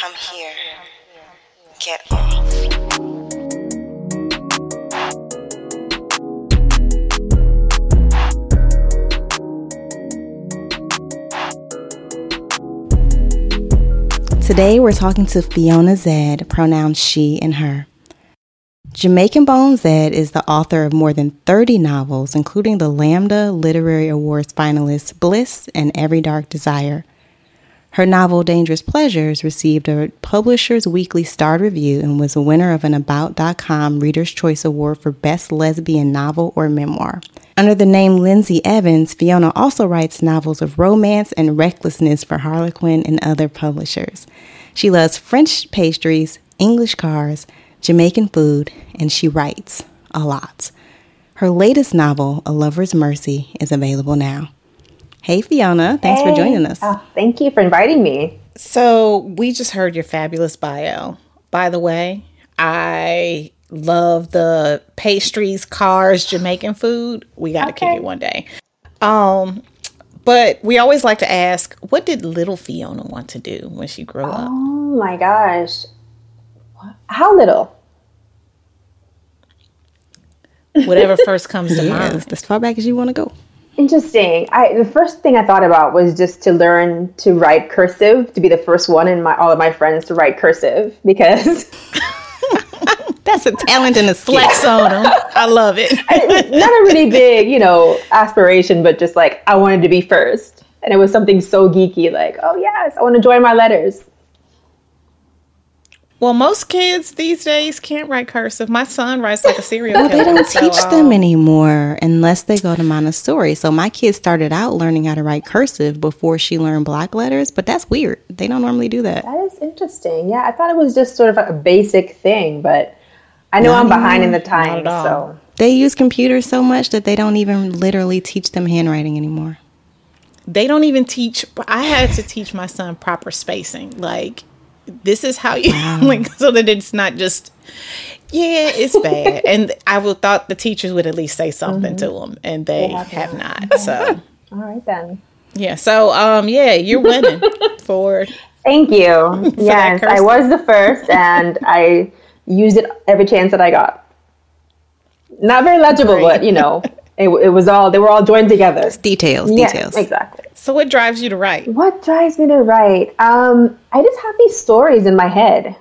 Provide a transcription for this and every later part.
Come here. Get off. Today we're talking to Fiona Zedde, pronouns she and her. Jamaican Bone Zedde is the author of more than 30 novels, including the Lambda Literary Awards finalists Bliss and Every Dark Desire. Her novel Dangerous Pleasures received a Publisher's Weekly starred review and was a winner of an About.com Reader's Choice Award for Best Lesbian Novel or Memoir. Under the name Lindsay Evans, Fiona also writes novels of romance and recklessness for Harlequin and other publishers. She loves French pastries, English cars, Jamaican food, and she writes a lot. Her latest novel, A Lover's Mercy, is available now. Hey, Fiona. Thanks for joining us. Oh, thank you for inviting me. So we just heard your fabulous bio. By the way, I love the pastries, cars, Jamaican food. We got to kick Okay. it one day. Um, but we always like to ask, what did little Fiona want to do when she grew up? Oh my gosh. How little? Whatever first comes to Yes, mind. as far back as you want to go. Interesting. I the first thing I thought about was just to learn to write cursive, to be the first one in my all of my friends to write cursive because That's a talent in a skill. Flex on them. I love it. not a really big, you know, aspiration, but just like I wanted to be first. And it was something so geeky, like, oh yes, I want to join my letters. Well, most kids these days can't write cursive. My son writes like a serial Well, killer. they don't so, teach um, them anymore unless they go to Montessori. So my kid started out learning how to write cursive before she learned block letters, but that's weird. They don't normally do that. That is interesting. Yeah, I thought it was just sort of a basic thing, but I know Not I'm behind in the times, so They use computers so much that they don't even literally teach them handwriting anymore. they don't even teach i had to teach my son proper spacing like this is how you like so that it's not just yeah it's bad and i would thought the teachers would at least say something to them and they have not so all right then. yeah so um yeah you're winning for Thank you. yes, I was the first, and I used it every chance that I got. Not very legible, Great. but you know, it, it was all they were all joined together. Details, Yeah, details. exactly. so what drives you to write What drives me to write? Um, I just have these stories in my head,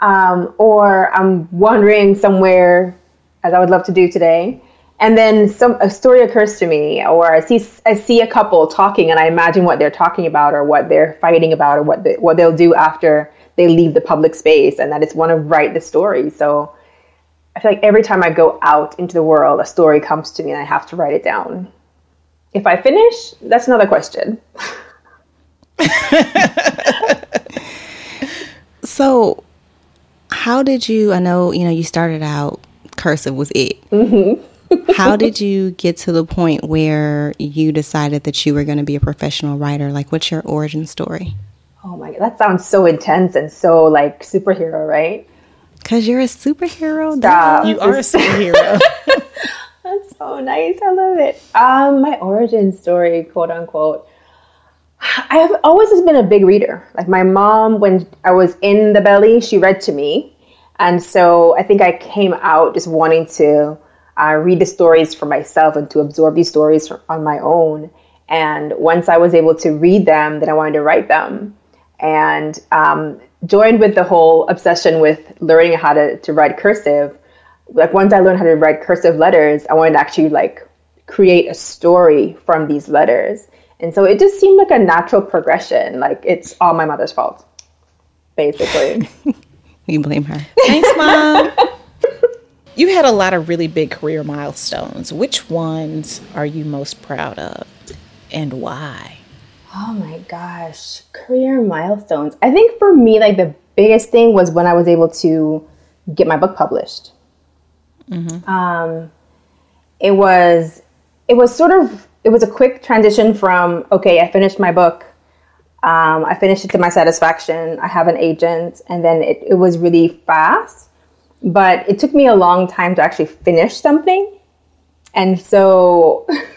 um, or I'm wandering somewhere, as I would love to do today, and then some a story occurs to me, or I see I see a couple talking, and I imagine what they're talking about, or what they're fighting about, or what they, what they'll do after they leave the public space, and I just want to write the story. So. I feel like every time I go out into the world, a story comes to me and I have to write it down. If I finish, that's another question. So, how did you? I know you know you started out cursive was it. Mm-hmm. how did you get to the point where you decided that you were going to be a professional writer? Like, what's your origin story? Oh my god, that sounds so intense and so like superhero, right? Because you're a superhero. Stop. you are a superhero That's so nice. I love it. Um, my origin story, quote unquote. I have always just been a big reader. Like my mom, when I was in the belly, she read to me, and so I think I came out just wanting to uh, read the stories for myself and to absorb these stories for, on my own. And once I was able to read them, then I wanted to write them. And um, joined with the whole obsession with learning how to, to write cursive, like once I learned how to write cursive letters, I wanted to actually like create a story from these letters. And so it just seemed like a natural progression. Like it's all my mother's fault, basically. You blame her. thanks mom you had a lot of really big career milestones which ones are you most proud of and why oh my gosh, career milestones. I think for me, like the biggest thing was when I was able to get my book published. Um, it was it was sort of it was a quick transition from okay, I finished my book. Um, I finished it to my satisfaction. I have an agent, and then it, it was really fast. But it took me a long time to actually finish something, and so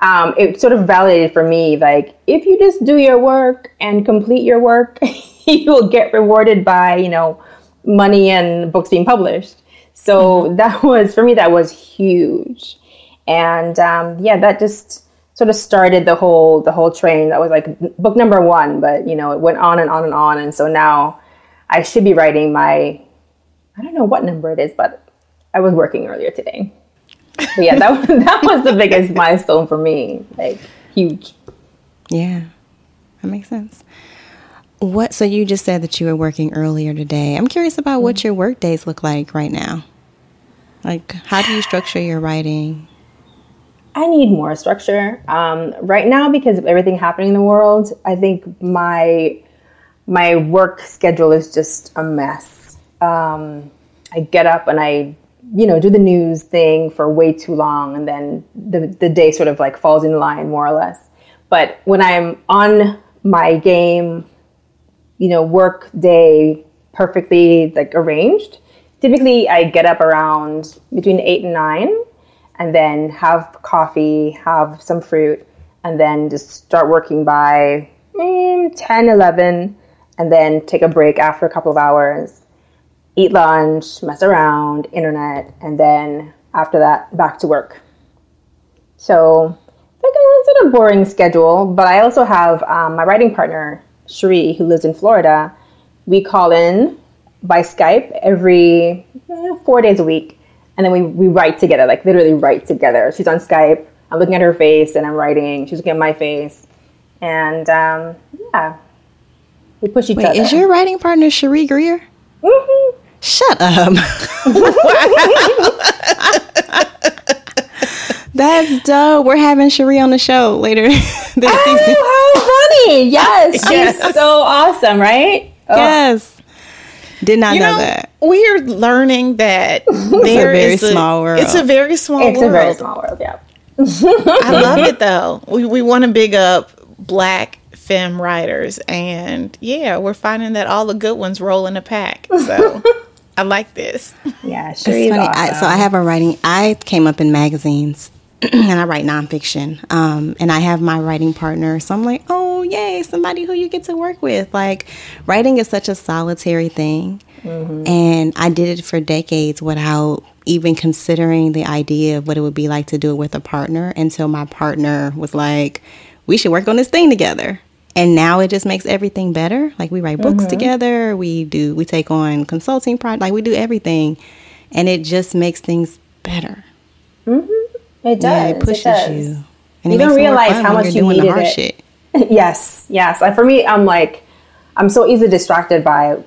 um, it sort of validated for me like if you just do your work and complete your work, you will get rewarded by you know money and books being published. So mm-hmm. that was for me that was huge, and um, yeah, that just sort of started the whole the whole train. That was like book number one, but you know it went on and on and on, and so now I should be writing my I don't know what number it is, but I was working earlier today. But yeah, that was, that was the biggest milestone for me, like huge. Yeah, that makes sense. What? So you just said that you were working earlier today. I'm curious about what your work days look like right now. Like, how do you structure your writing? I need more structure um, right now because of everything happening in the world. I think my my work schedule is just a mess. Um, I get up and I, you know, do the news thing for way too long, and then the the day sort of like falls in line more or less. But when I'm on my game you know, work day perfectly like arranged, typically I get up around between eight and nine and then have coffee, have some fruit, and then just start working by mm, 10, 11, and then take a break after a couple of hours, eat lunch, mess around, internet, and then after that, back to work. So it's like a sort of boring schedule, but I also have um, my writing partner Sheree, who lives in Florida, we call in by Skype every eh, four days a week. And then we, we write together, like literally write together. She's on Skype. I'm looking at her face and I'm writing. She's looking at my face. And um, yeah, we push each Wait, other. Is your writing partner Sheree Greer? Mm-hmm. Shut up. That's dope. We're having Sheree on the show later this oh, season. How funny. Yes. She's so awesome, right? Oh. Yes. Did not you know, know, that. We are learning that It's a very is small world. It's a very small It's world. a very small world, yeah. I love it though. We we want to big up black femme writers and yeah, we're finding that all the good ones roll in a pack. So I like this. Yeah, It's Sheree's funny. awesome. I, so I have a writing. I came up in magazines, and I write nonfiction. Um, and I have my writing partner. So I'm like, oh yay, somebody who you get to work with. Like, writing is such a solitary thing, and I did it for decades without even considering the idea of what it would be like to do it with a partner. Until my partner was like, we should work on this thing together. And now it just makes everything better. Like we write books together, we do we take on consulting projects, like we do everything, and it just makes things better. Mm-hmm. it does. yeah, it pushes does. you. And You it don't realize how much you needed it. shit. yes, yes. Like for me, I'm like, I'm so easily distracted by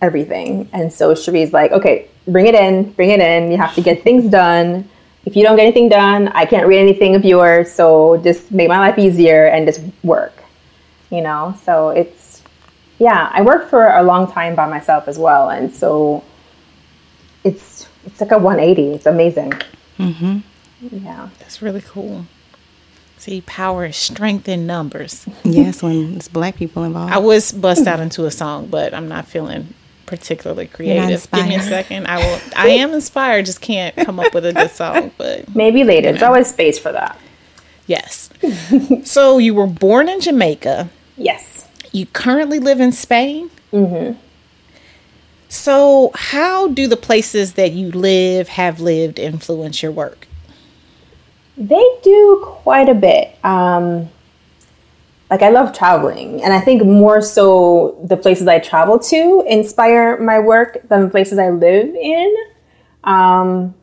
everything. And so Sheree's like, okay, bring it in, bring it in. You have to get things done. If you don't get anything done, I can't read anything of yours. So just make my life easier and just work. You know? So it's, yeah, I worked for a long time by myself as well. And so it's, it's like a 180. It's amazing. Mm-hmm. Yeah. That's really cool. See, power is strength in numbers. yes, when it's black people involved. I was bust out into a song, but I'm not feeling particularly creative. Give me a second. I will. I am inspired. Just can't come up with a good song. But Maybe later. There's always space for that. yes. so you were born in Jamaica. Yes. You currently live in Spain. Mm-hmm. So how do the places that you live, have lived, influence your work? They do quite a bit. Um, like I love traveling, and I think more so the places I travel to inspire my work than the places I live in. Um,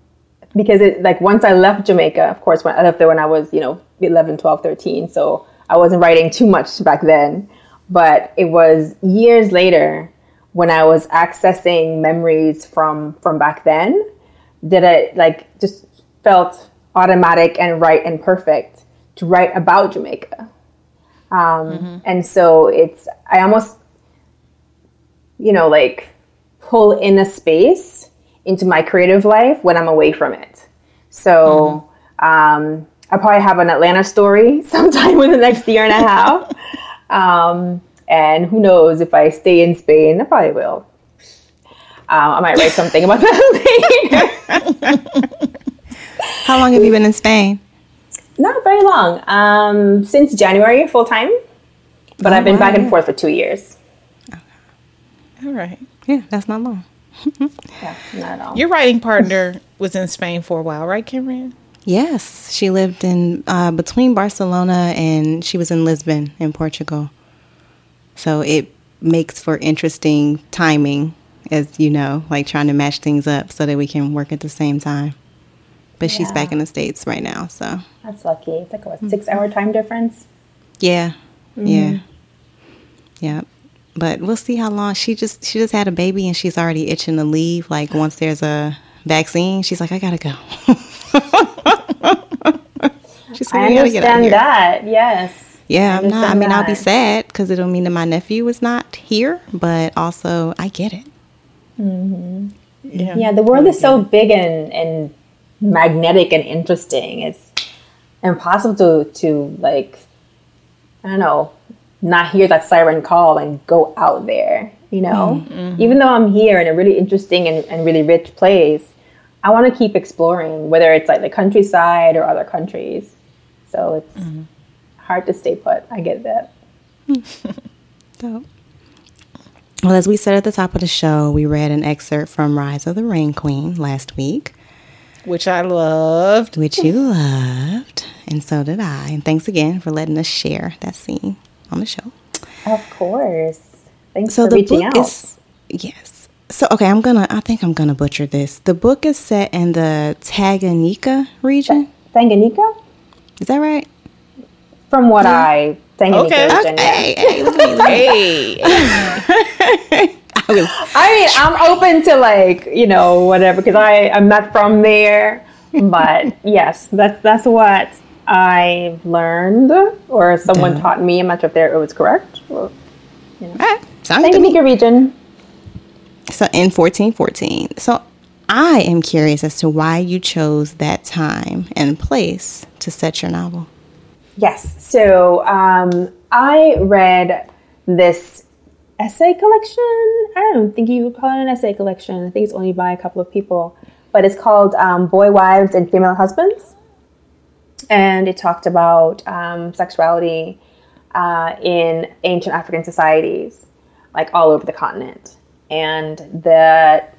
because it like once I left Jamaica, of course, when I left there when I was you know 11, 12, 13, so I wasn't writing too much back then. But it was years later when I was accessing memories from from back then that it like just felt automatic and right and perfect to write about Jamaica. Um, And so it's, I almost, you know, like pull in a space into my creative life when I'm away from it. So um, I'll probably have an Atlanta story sometime in the next year and a half. Um, and who knows if I stay in Spain, I probably will. Um, I might write something about that later. How long have you been in Spain? Not very long. Um, since January, full time. But Oh, I've been back and forth for two years. All right. Yeah, that's not long. Yeah, not at all. Your writing partner was in Spain for a while, right, Cameron? Yes, she lived in uh, between Barcelona and she was in Lisbon in Portugal. So it makes for interesting timing, as you know, like trying to match things up so that we can work at the same time. But she's back in the states right now, so That's lucky. It's like a what, six hour time difference. yeah, yeah, yeah. But we'll see how long she just she just had a baby and she's already itching to leave. Like once there's a vaccine, she's like, I gotta go. she's like, I "We gotta get out understand here." that. Yes. Yeah, I'm not. I understand mean, I'll be sad because it'll mean that my nephew is not here, but also I get it. Mm-hmm. Yeah. Yeah, the world oh, is so big and, and magnetic and interesting. It's impossible to, to like, I don't know, not hear that siren call and go out there, you know? Mm-hmm. Even though I'm here in a really interesting and, and really rich place, I want to keep exploring, whether it's like the countryside or other countries. So it's mm-hmm. hard to stay put. I get that. So, well, as we said at the top of the show, we read an excerpt from Rise of the Rain Queen last week, Which I loved. which you loved, and so did I. And thanks again for letting us share that scene on the show. Of course. Thanks So for the reaching book out. is yes. So okay, I'm gonna. I think I'm gonna butcher this. The book is set in the Tanganyika region. Tanganyika? Is that right? From what I Tanganyika Okay. region, yeah. Hey, hey, look at me, look at me. Hey. I was- I mean, I'm open to like you know whatever because I I'm not from there, but yes, that's that's what I've learned or someone Duh. taught me. I'm not sure if there it was correct. Well, Ah, sounds good to me. Region. So in 1414. So I am curious as to why you chose that time and place to set your novel. Yes. So um, I read this essay collection. I don't think you would call it an essay collection. I think it's only by a couple of people, but it's called um, Boy Wives and Female Husbands. And it talked about um, sexuality uh, in ancient African societies, like all over the continent. And that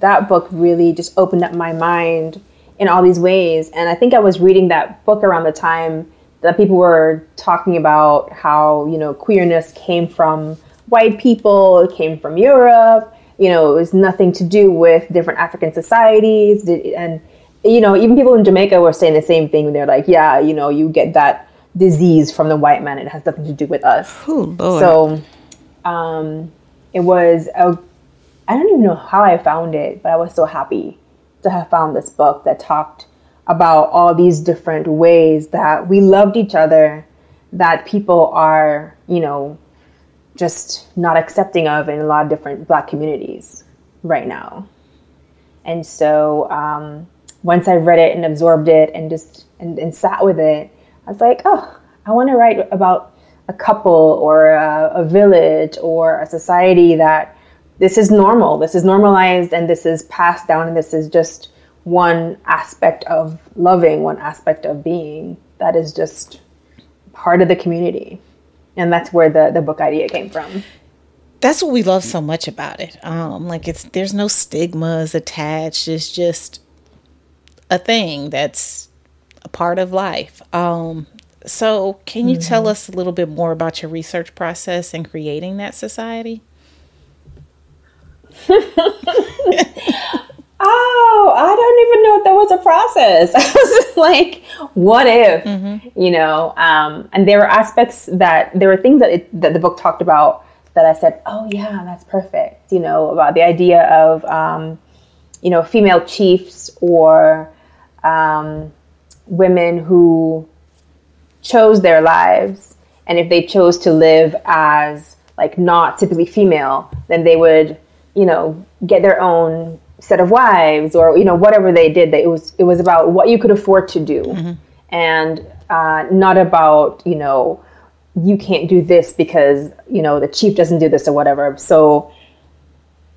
that book really just opened up my mind in all these ways. And I think I was reading that book around the time that people were talking about how, you know, queerness came from white people, it came from Europe, you know, it was nothing to do with different African societies. And, you know, even people in Jamaica were saying the same thing. They're like, yeah, you know, you get that disease from the white man, it has nothing to do with us. Oh. So um, it was, a, I don't even know how I found it, but I was so happy to have found this book that talked about all these different ways that we loved each other, that people are, you know, just not accepting of in a lot of different black communities right now. And so um, once I read it and absorbed it and just and, and sat with it, I was like, oh, I want to write about a couple or a, a village or a society that this is normal, this is normalized, and this is passed down, and this is just one aspect of loving, one aspect of being that is just part of the community. And that's where the, the book idea came from. That's what we love so much about it. Um, like it's there's no stigmas attached. It's just a thing that's a part of life. Um, so can you tell us a little bit more about your research process and creating that society? Oh, I don't even know if there was a process. I was just like, what if, you know? Um, and there were aspects that there were things that it, that the book talked about that I said, oh yeah, that's perfect. You know, about the idea of, um, you know, female chiefs or um, women who chose their lives, and if they chose to live as like not typically female, then they would, you know, get their own set of wives or you know whatever they did. That it was it was about what you could afford to do, and uh, not about you know you can't do this because you know the chief doesn't do this or whatever. So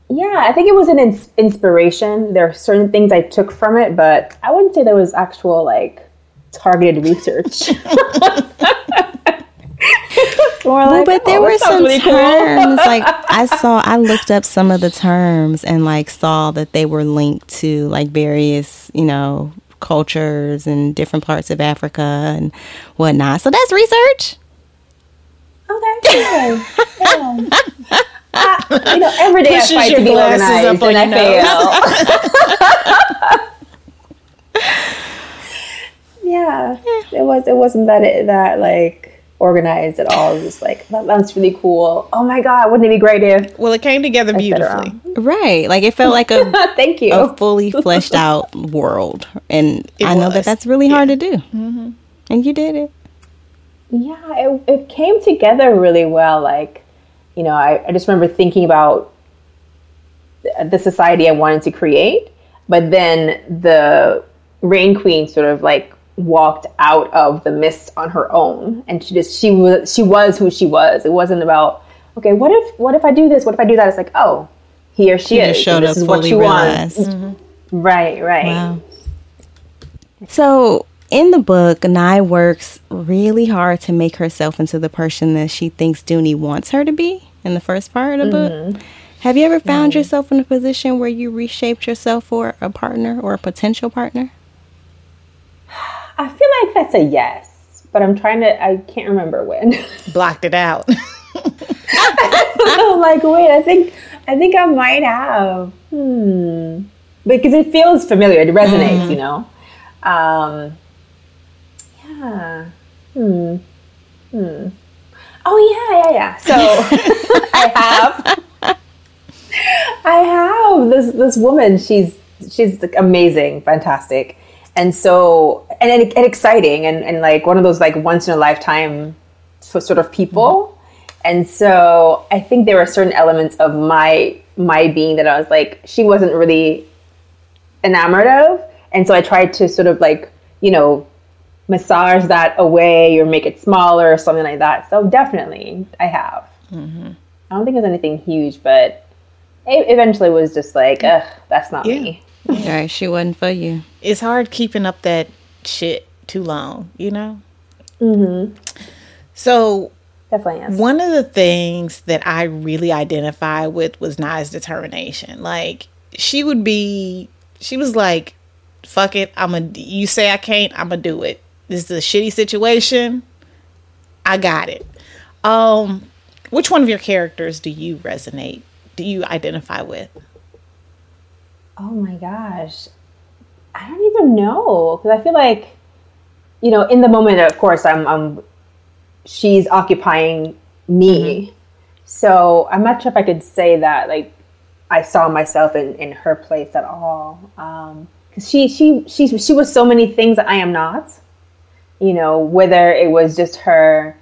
yeah, I think it was an ins- inspiration. There are certain things I took from it, but I wouldn't say there was actual like targeted research. it we're like, but there oh, were some really cool. terms like I saw. I looked up some of the terms and like saw that they were linked to like various, you know, cultures and different parts of Africa and whatnot. So that's research. Okay. Yeah. yeah. Uh, you know, every day Pushes I fight to be organized up and I fail. yeah, it was. It wasn't that it, that like organized at all. It was just like that, that's really cool. Oh my god, wouldn't it be great if? Well, it came together beautifully. Right. Like it felt like a Thank you. a fully fleshed out world, and It I know that that's really hard to do. Mm-hmm. And you did it. Yeah, it, it came together really well. Like, you know, I, I just remember thinking about the society I wanted to create, but then the Rain Queen sort of like walked out of the mist on her own, and she just she was she was who she was. It wasn't about okay, what if what if I do this? What if I do that? It's like oh, here she, She is. showed this up is what fully she wants. realized. Mm-hmm. Right, right. Wow. So in the book, Nye works really hard to make herself into the person that she thinks Dooney wants her to be in the first part of the book. Mm-hmm. Have you ever found yourself in a position where you reshaped yourself for a partner or a potential partner? I feel like that's a yes, but I'm trying to. I can't remember when. Blocked it out. I'm like, wait, I think I think I might have. Hmm. Because it feels familiar, it resonates, you know. Um yeah. Hmm. Hmm. Oh yeah, yeah, yeah. So I have I have this this woman, she's she's amazing, fantastic. And so and, and, and exciting and, and like one of those like once in a lifetime sort of people. Mm-hmm. And so I think there were certain elements of my my being that I was like, she wasn't really enamored of. And so I tried to sort of like, you know, massage that away or make it smaller or something like that. So definitely I have. Mm-hmm. I don't think it was anything huge, but it eventually was just like, ugh, that's not Yeah. me. Right, she wasn't for you. it's hard keeping up that shit too long, you know? Mm-hmm. So Definitely yes. One of the things that I really identify with was Nye's determination. Like she would be, she was like, "Fuck it, I'm a. You say I can't, I'm gonna do it. This is a shitty situation. I got it." Um, which one of your characters do you resonate? Do you identify with? Oh my gosh. I don't even know because I feel like, you know, in the moment, of course, I'm, I'm she's occupying me. So I'm not sure if I could say that like I saw myself in, in her place at all. Um, cause she, she, she, she was so many things that I am not, you know, whether it was just her,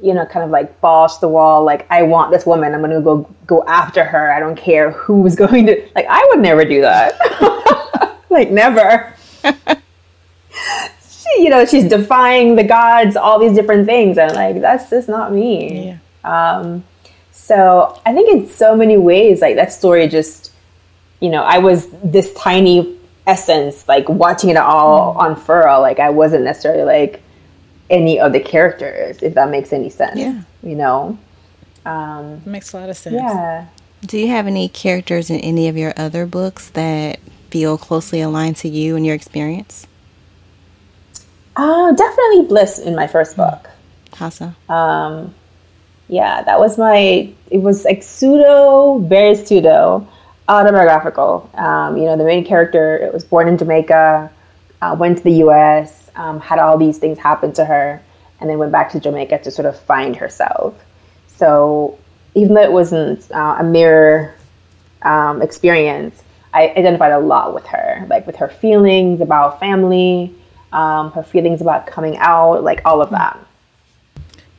you know, kind of like balls the wall, like I want this woman, I'm gonna go go after her. I don't care who's going to like I would never do that. like never. she, you know, she's defying the gods, all these different things, and like that's just not me. Um, so I think in so many ways, like that story just, you know, I was this tiny essence, like watching it all unfurl. Like I wasn't necessarily like any of the characters, if that makes any sense. Yeah. You know? Um, It makes a lot of sense. yeah. Do you have any characters in any of your other books that feel closely aligned to you and your experience? Uh, definitely Bliss in my first book. How so? Um, yeah, that was my. It was like pseudo, very pseudo, autobiographical. Um, you know, the main character it was born in Jamaica, uh, went to the U.S., um, had all these things happen to her, and then went back to Jamaica to sort of find herself. So even though it wasn't uh, a mirror um, experience, I identified a lot with her, like with her feelings about family, um, her feelings about coming out, like all of that.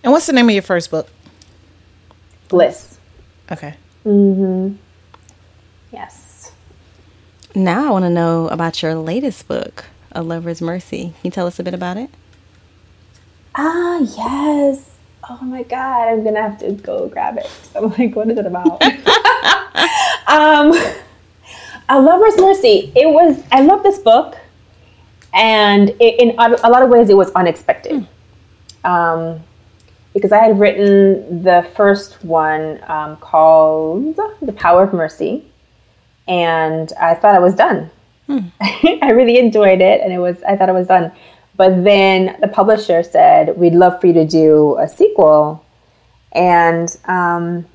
And what's the name of your first book? Bliss. Okay. Mm-hmm. Yes. Now I want to know about your latest book, A Lover's Mercy. Can you tell us a bit about it? Ah, yes. Oh my god, I'm gonna have to go grab it. I'm like, what is it about? um, A Lover's Mercy. It was. I love this book, and it, in a a lot of ways, it was unexpected. Um, because I had written the first one um, called The Power of Mercy, and I thought I was done. I really enjoyed it, and it was I thought it was done. But then the publisher said, "We'd love for you to do a sequel." And um,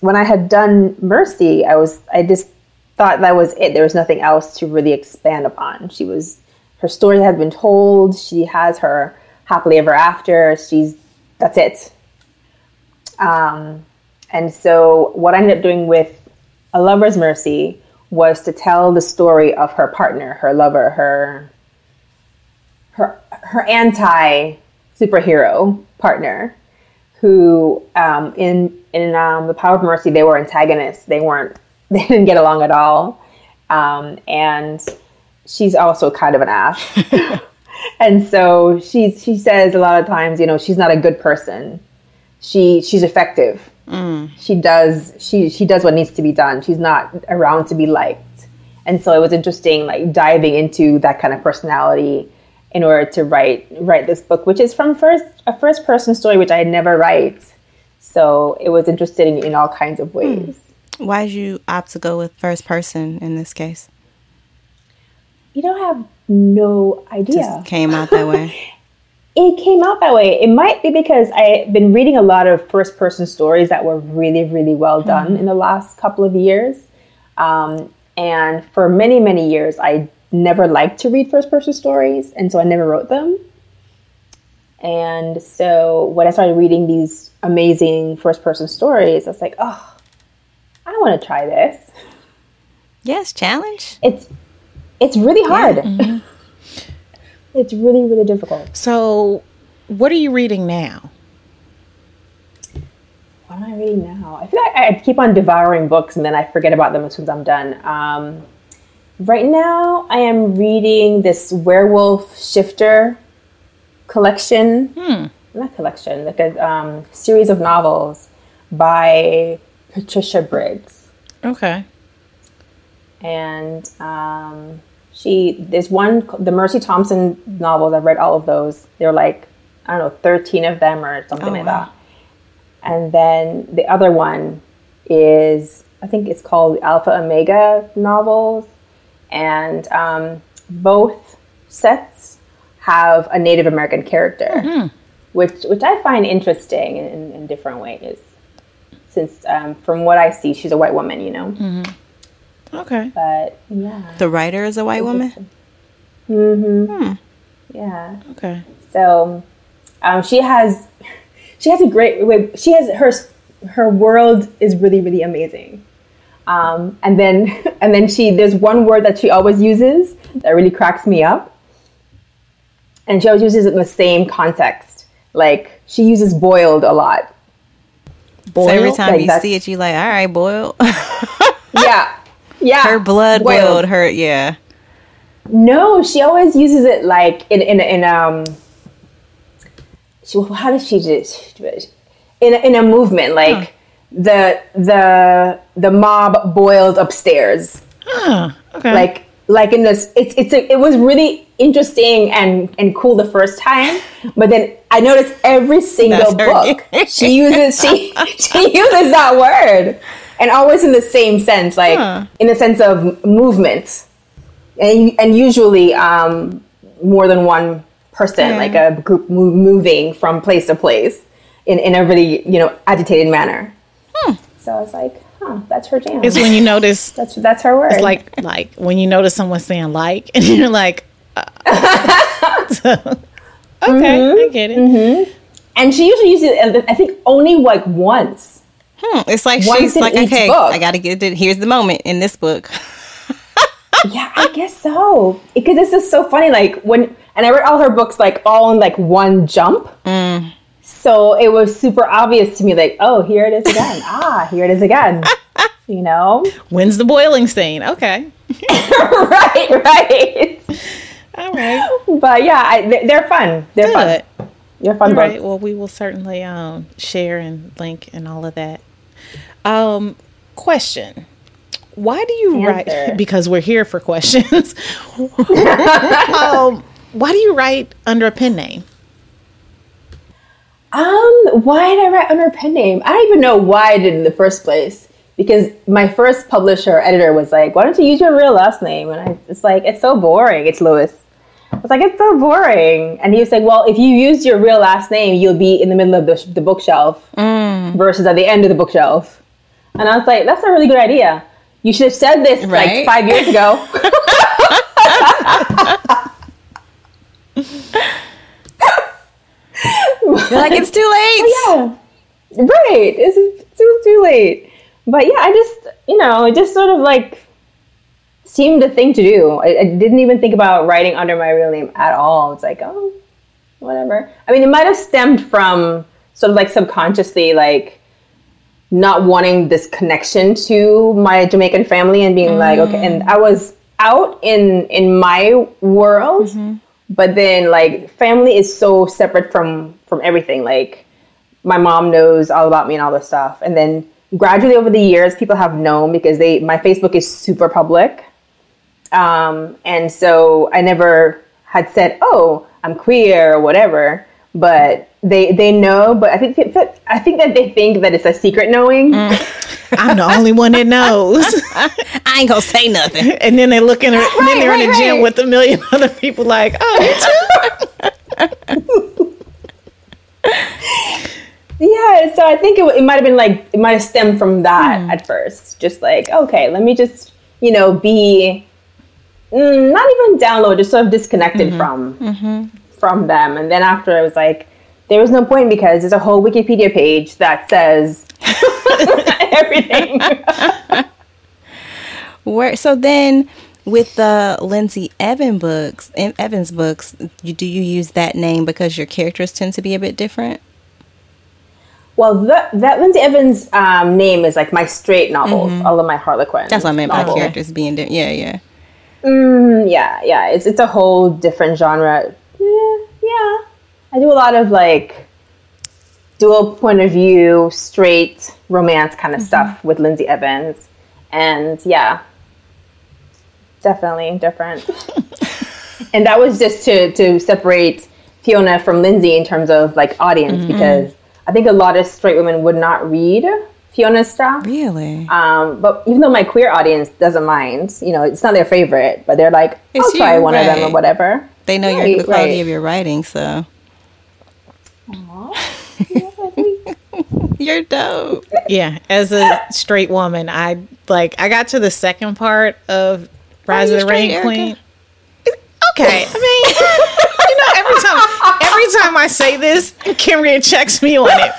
when I had done Mercy, I was I just thought that was it. There was nothing else to really expand upon. She was her story had been told. She has her happily ever after. She's that's it. Um, and so what I ended up doing with A Lover's Mercy was to tell the story of her partner, her lover, her her her anti superhero partner, who um, in in um, the Power of Mercy they were antagonists. They weren't they didn't get along at all, um, and she's also kind of an ass. and so she she says a lot of times, you know, she's not a good person. She she's effective. Mm. She does she she does what needs to be done. She's not around to be liked. And so it was interesting, like diving into that kind of personality in order to write write this book, which is from first a first person story, which I never write. So it was interesting in all kinds of hmm. ways. Why did you opt to go with first person in this case? You don't have no idea. Just came out that way. it came out that way. It might be because I've been reading a lot of first person stories that were really, really well done in the last couple of years. Um, and for many, many years, I never liked to read first person stories, and so I never wrote them. And so when I started reading these amazing first person stories, I was like, oh, I want to try this. yes, challenge. It's it's really hard. It's really, really difficult. So, what are you reading now? What am I reading now? I feel like I keep on devouring books and then I forget about them as soon as I'm done. Um, right now, I am reading this werewolf shifter collection. Not collection, like a um, series of novels by Patricia Briggs. Okay. and um, she there's one the Mercy Thompson novels. I've read all of those. They're like I don't know, thirteen of them or something Oh, like wow. that. And then the other one is I think it's called Alpha Omega novels, and um, both sets have a Native American character, which which I find interesting in, in different ways. Since um, from what I see, she's a white woman, you know. Okay. But yeah. The writer is a white woman. Mhm. Yeah. Okay. So um, she has she has a great way. She has her her world is really really amazing. Um, and then and then she there's one word that she always uses that really cracks me up. And she always uses it in the same context. Like she uses boiled a lot. So every time like you see it, you like, all right, boiled. Yeah. Yeah. her blood boiled. Her yeah. No, she always uses it like in in in um. She, how does she just in a, in a movement like the the the mob boiled upstairs Huh. Okay. like like in this it's it's a, it was really interesting and and cool the first time but then I noticed every single book she uses she she uses that word and always in the same sense like Huh. in the sense of movement and and usually um, more than one person, Yeah. like a group mo- moving from place to place in, in a really you know agitated manner. So I was like, huh, that's her jam. it's when you notice, that's that's her word. it's like like when you notice someone saying like, and you're like, uh, so, okay, I get it. and she usually uses it. I think only like once. Hmm. It's like Once she's like, okay, book. I gotta get it. Here's the moment in this book. Yeah, I guess so. Because this is so funny. Like when, and I read all her books like all in like one jump. So it was super obvious to me, like, oh, here it is again. ah, here it is again. You know, When's the boiling scene? Okay. right, right. All right. But yeah, I, they- they're fun. They're Good. fun. They're fun All books. right. Well, we will certainly um, share and link and all of that. Um, question: Why do you Answer. write? Because we're here for questions. um, why do you write under a pen name? Um, why did I write under a pen name? I don't even know why I did it in the first place. Because my first publisher editor was like, "Why don't you use your real last name?" And I, it's like, it's so boring. It's Lewis. I was like, it's so boring. And he was like, well, if you use your real last name, you'll be in the middle of the, the bookshelf mm. versus at the end of the bookshelf. And I was like, that's a really good idea. You should have said this Right. like five years ago. You're like, it's too late. yeah, right. It's too too late. But yeah, I just you know, it just sort of like seemed a thing to do. I, I didn't even think about writing under my real name at all. It's like oh, whatever. I mean, it might have stemmed from sort of like subconsciously like not wanting this connection to my Jamaican family and being like okay, and mm. I was out in in my world mm-hmm. but then like family is so separate from from everything like my mom knows all about me and all this stuff and then gradually over the years people have known because they my facebook is super public um, and so i never had said oh i'm queer or whatever but they they know but i think that i think that they think that it's a secret knowing I'm the only one that knows. I ain't gonna say nothing. and then they look in, her, and then they're in the right, gym with a million other people. Like, oh, you too. Yeah, so I think it, it might have been like it might have stemmed from that at first. Just like, okay, let me just you know be mm, Mm, not even download, just sort of disconnected mm-hmm. from mm-hmm. from them. And then after I was like, there was no point because there's a whole Wikipedia page that says everything. Where so then with the Lindsay Evan books, Evans books, you, do you use that name because your characters tend to be a bit different? well, that, that Lindsay Evans um, name is like my straight novels, mm-hmm. all of my Harlequin. That's what I meant by characters being different. Yeah, yeah. Mm, yeah, yeah. It's it's a whole different genre. Yeah, yeah. I do a lot of like dual point of view, straight romance kind of mm-hmm. stuff with Lindsay Evans, and yeah, definitely different. and that was just to to separate Fiona from Lindsay in terms of like audience mm-hmm, because mm-hmm. I think a lot of straight women would not read Fiona's stuff. Really? Um, but even though my queer audience doesn't mind, you know, it's not their favorite, but they're like, I'll try you, one of them or whatever. they know your the quality right. of your writing, so you're dope. Yeah, as a straight woman, I like. I got to the second part of Rise of the Rain Queen. It- Okay, I mean, you know, every time, every time I say this, Kimria checks me on it.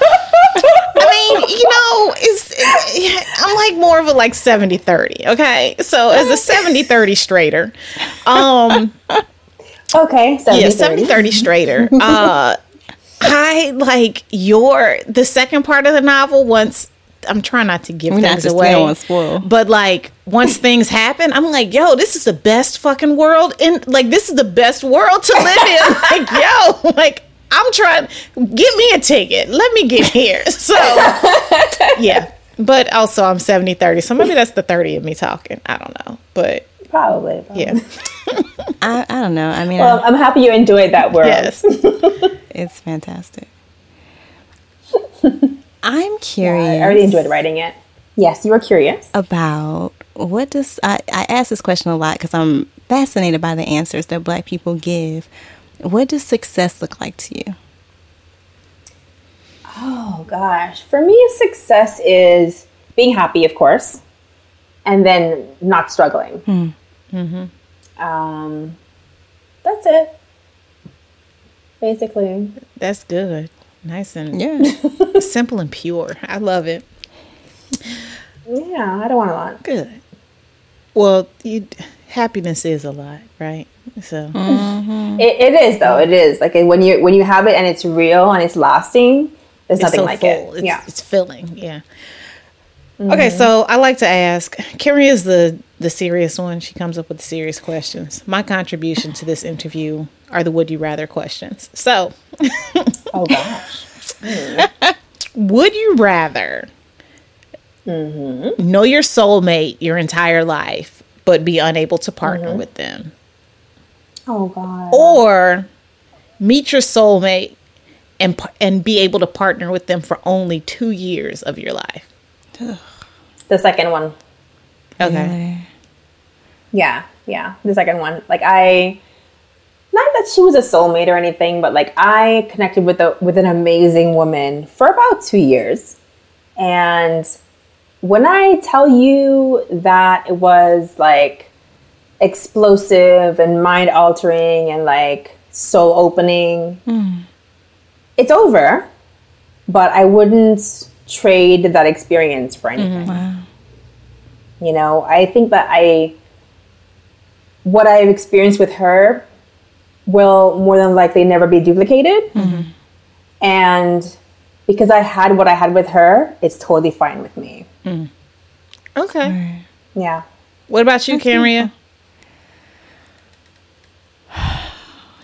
I mean, you know, it's it, I'm like more of a like 70-30, Okay, so as a 70-30 straighter, um, Okay, 70, yeah 70 30 straighter. Uh i like your the second part of the novel once i'm trying not to give We're things just- away don't spoil. but like once things happen i'm like yo this is the best fucking world and like this is the best world to live in like yo like i'm trying get me a ticket let me get here so yeah but also i'm 70 30 so maybe that's the 30 of me talking i don't know but Probably. probably. yeah I, I don't know. I mean, Well, I- I'm happy you enjoyed that world. yes it's fantastic. I'm curious. I already enjoyed writing it. Yes, you were curious. about what does I, I ask this question a lot because I'm fascinated by the answers that black people give. What does success look like to you? Oh gosh, for me, success is being happy, of course, and then not struggling. Um, that's it. Basically, That's good. Nice and Yeah. simple and pure. I love it. yeah. I don't want a lot. Good. Well, you, happiness is a lot, right? So mm-hmm. It, it is though. It is like when you when you have it and it's real and it's lasting. There's it's nothing so like full. it. It's, yeah. it's filling. Yeah. Mm-hmm. Okay, so I like to ask. Carrie is the the serious one. She comes up with the serious questions. My contribution to this interview are the would you rather questions. So, Oh gosh. would you rather mm-hmm. know your soulmate your entire life but be unable to partner mm-hmm. with them? Oh god. or meet your soulmate and and be able to partner with them for only two years of your life? The second one. Okay. Yeah, yeah. The second one. Like I not that she was a soulmate or anything, but like I connected with a with an amazing woman for about 2 years. And when I tell you that it was like explosive and mind altering and like soul opening, hmm. it's over. But I wouldn't trade that experience for anything. Mm-hmm. You know, I think that I what I've experienced with her will more than likely never be duplicated. Mm-hmm. And because I had what I had with her, it's totally fine with me. Mm. Okay. Yeah. What about you, Caria?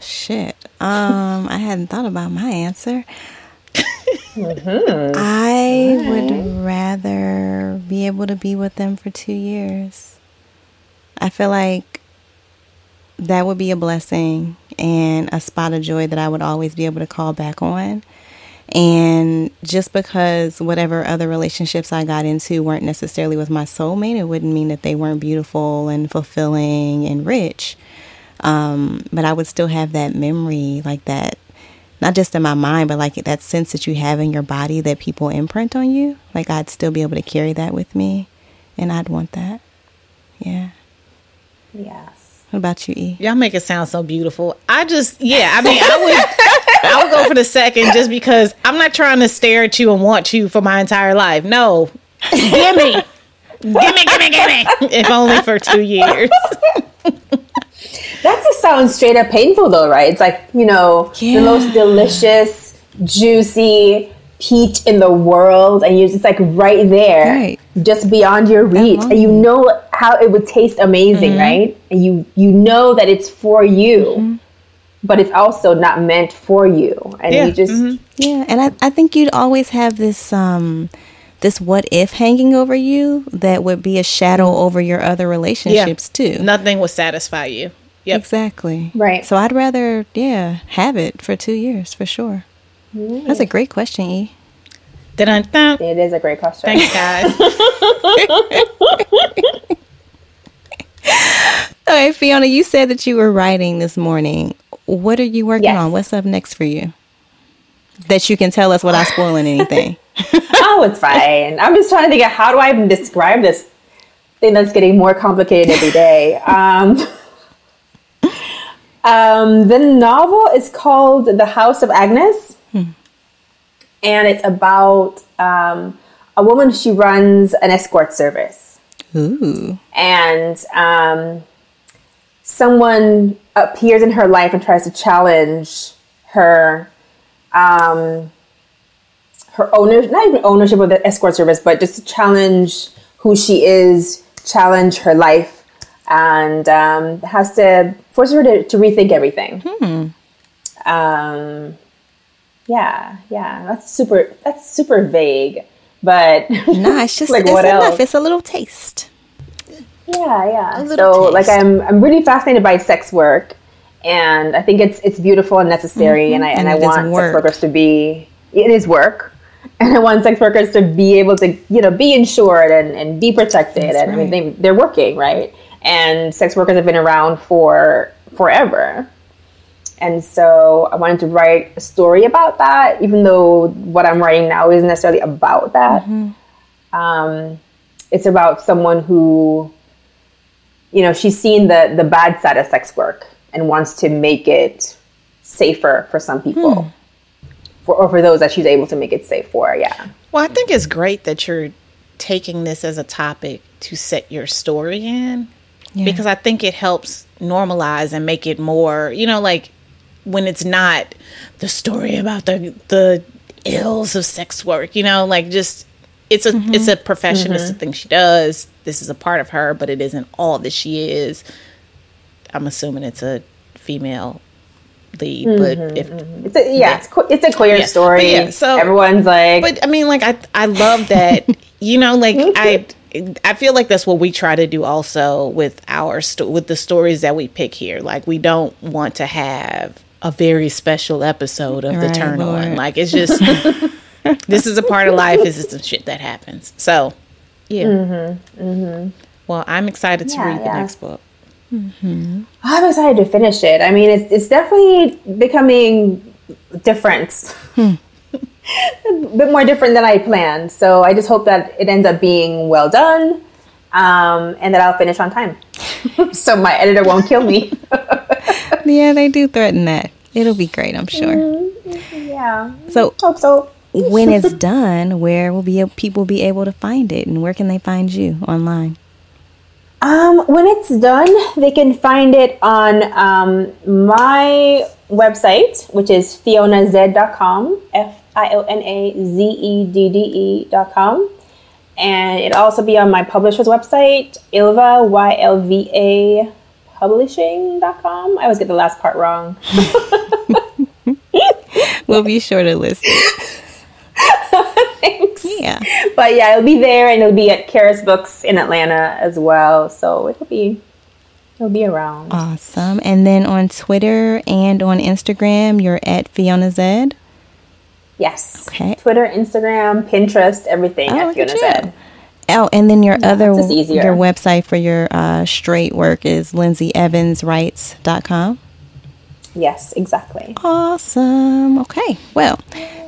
Shit. Um, I hadn't thought about my answer. Mm-hmm. I would rather be able to be with them for two years. I feel like that would be a blessing and a spot of joy that I would always be able to call back on. And just because whatever other relationships I got into weren't necessarily with my soulmate, it wouldn't mean that they weren't beautiful and fulfilling and rich. Um, but I would still have that memory, like that, not just in my mind, but like that sense that you have in your body that people imprint on you. Like I'd still be able to carry that with me, and I'd want that. Yeah. Yes. What about you, E? Y'all make it sound so beautiful. I just, yeah, I mean, I would, I would go for the second just because I'm not trying to stare at you and want you for my entire life. No, give me, give me, give me, give me. If only for two years. That just sounds straight up painful though, right? It's like, you know, Yeah. the most delicious, juicy peach in the world and you're just like right there. Right. Just beyond your reach. And you know how it would taste amazing, mm-hmm. right? And you you know that it's for you. Mm-hmm. But it's also not meant for you. And Yeah. you just mm-hmm. Yeah, and I, I think you'd always have this um this what if hanging over you that would be a shadow over your other relationships too. Nothing will satisfy you. Yep. Exactly. Right. So I'd rather, yeah, have it for two years for sure. That's a great question, E. Dun-dun-dun. it is a great question. Thanks, guys. All right, Fiona, you said that you were writing this morning. What are you working Yes. on? What's up next for you? That you can tell us without spoiling anything. oh, it's fine. I'm just trying to think of how do I even describe this thing that's getting more complicated every day. Um, um, the novel is called The House of Agnes, and it's about um, a woman. She runs an escort service, Ooh. and um, someone appears in her life and tries to challenge her um, her owner not even ownership of the escort service but just to challenge who she is challenge her life and um, has to force her to, to rethink everything um, yeah yeah that's super that's super vague but Nah, it's just Like, it's what enough. else? It's a little taste. Yeah, yeah. So like. I'm I'm really fascinated by sex work and I think it's it's beautiful and necessary and I and, Mm-hmm. And I want work. sex workers to be it is work. And I want sex workers to be able to, you know, be insured and, and be protected. That's and I mean they they're working, right? And sex workers have been around for forever. And so I wanted to write a story about that, even though what I'm writing now isn't necessarily about that. Mm-hmm. Um, it's about someone who, you know, she's seen the the bad side of sex work and wants to make it safer for some people, Hmm. for or for those that she's able to make it safe for. Yeah, Well, I think it's great that you're taking this as a topic to set your story in because I think it helps normalize and make it more, you know, like when it's not the story about the the ills of sex work, you know, like just it's a it's a mm-hmm. profession, it's mm-hmm. a thing she does. This is a part of her, but it isn't all that she is. I'm assuming it's a female lead, but mm-hmm, if it's a, yeah, It's, que- it's a queer Yeah. Story. yeah, so- everyone's like, but I mean, like I I love that. you know, like I I feel like that's what we try to do also with our sto- with the stories that we pick here. Like we don't want to have a very special episode of the Right, turn on. Like it's just this is a part of life. This is the shit that happens. So yeah. Mm-hmm, mm-hmm. Well, I'm excited to Yeah, read the yeah. next book. Mm-hmm. I'm excited to finish it. I mean, it's it's definitely becoming different. Hmm. a bit more different than I planned. So I just hope that it ends up being well done, um, and that I'll finish on time, so my editor won't kill me. Yeah, they do threaten that. It'll be great, I'm sure. yeah, So hope so. when it's done, where will be people be able to find it, and where can they find you online? Um, when it's done, they can find it on um, my website, which is fionaz.com, F I O N A Z E D D E.com. And it'll also be on my publisher's website, Ylva, Y L V A publishing.com. I always get the last part wrong. We'll be sure to list. Thanks. Yeah. But yeah, it'll be there and it'll be at Charis Books in Atlanta as well. So it'll be it'll be around. Awesome. And then on Twitter and on Instagram, you're at Fiona Zedde. Yes. Okay. Twitter, Instagram, Pinterest, everything Oh, at Fiona Zedde. Oh, and then your other it's just easier. your website for your uh, straight work is lindsayEvansWrites.com. Yes, exactly. Awesome. Okay. Well,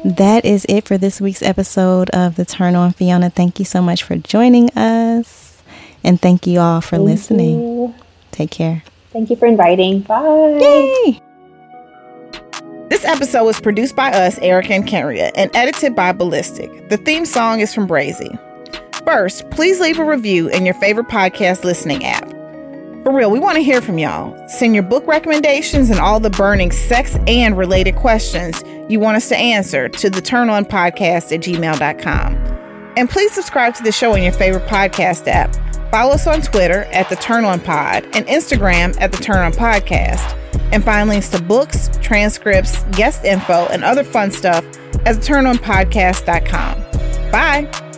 that is it for this week's episode of The Turn On Fiona. Thank you so much for joining us. And thank you all for listening. you. Take care. Thank you for inviting. Bye. Yay! This episode was produced by us, Erica and Kenrya, and edited by Ballistic. The theme song is from Brazy. First, please leave a review in your favorite podcast listening app. For real, we want to hear from y'all. Send your book recommendations and all the burning sex and related questions you want us to answer to the turnonpodcast at gmail.com. And please subscribe to the show in your favorite podcast app. Follow us on Twitter at the Turn On Pod and Instagram at the Turn On Podcast. And find links to books, transcripts, guest info, and other fun stuff at turnonpodcast.com. Bye.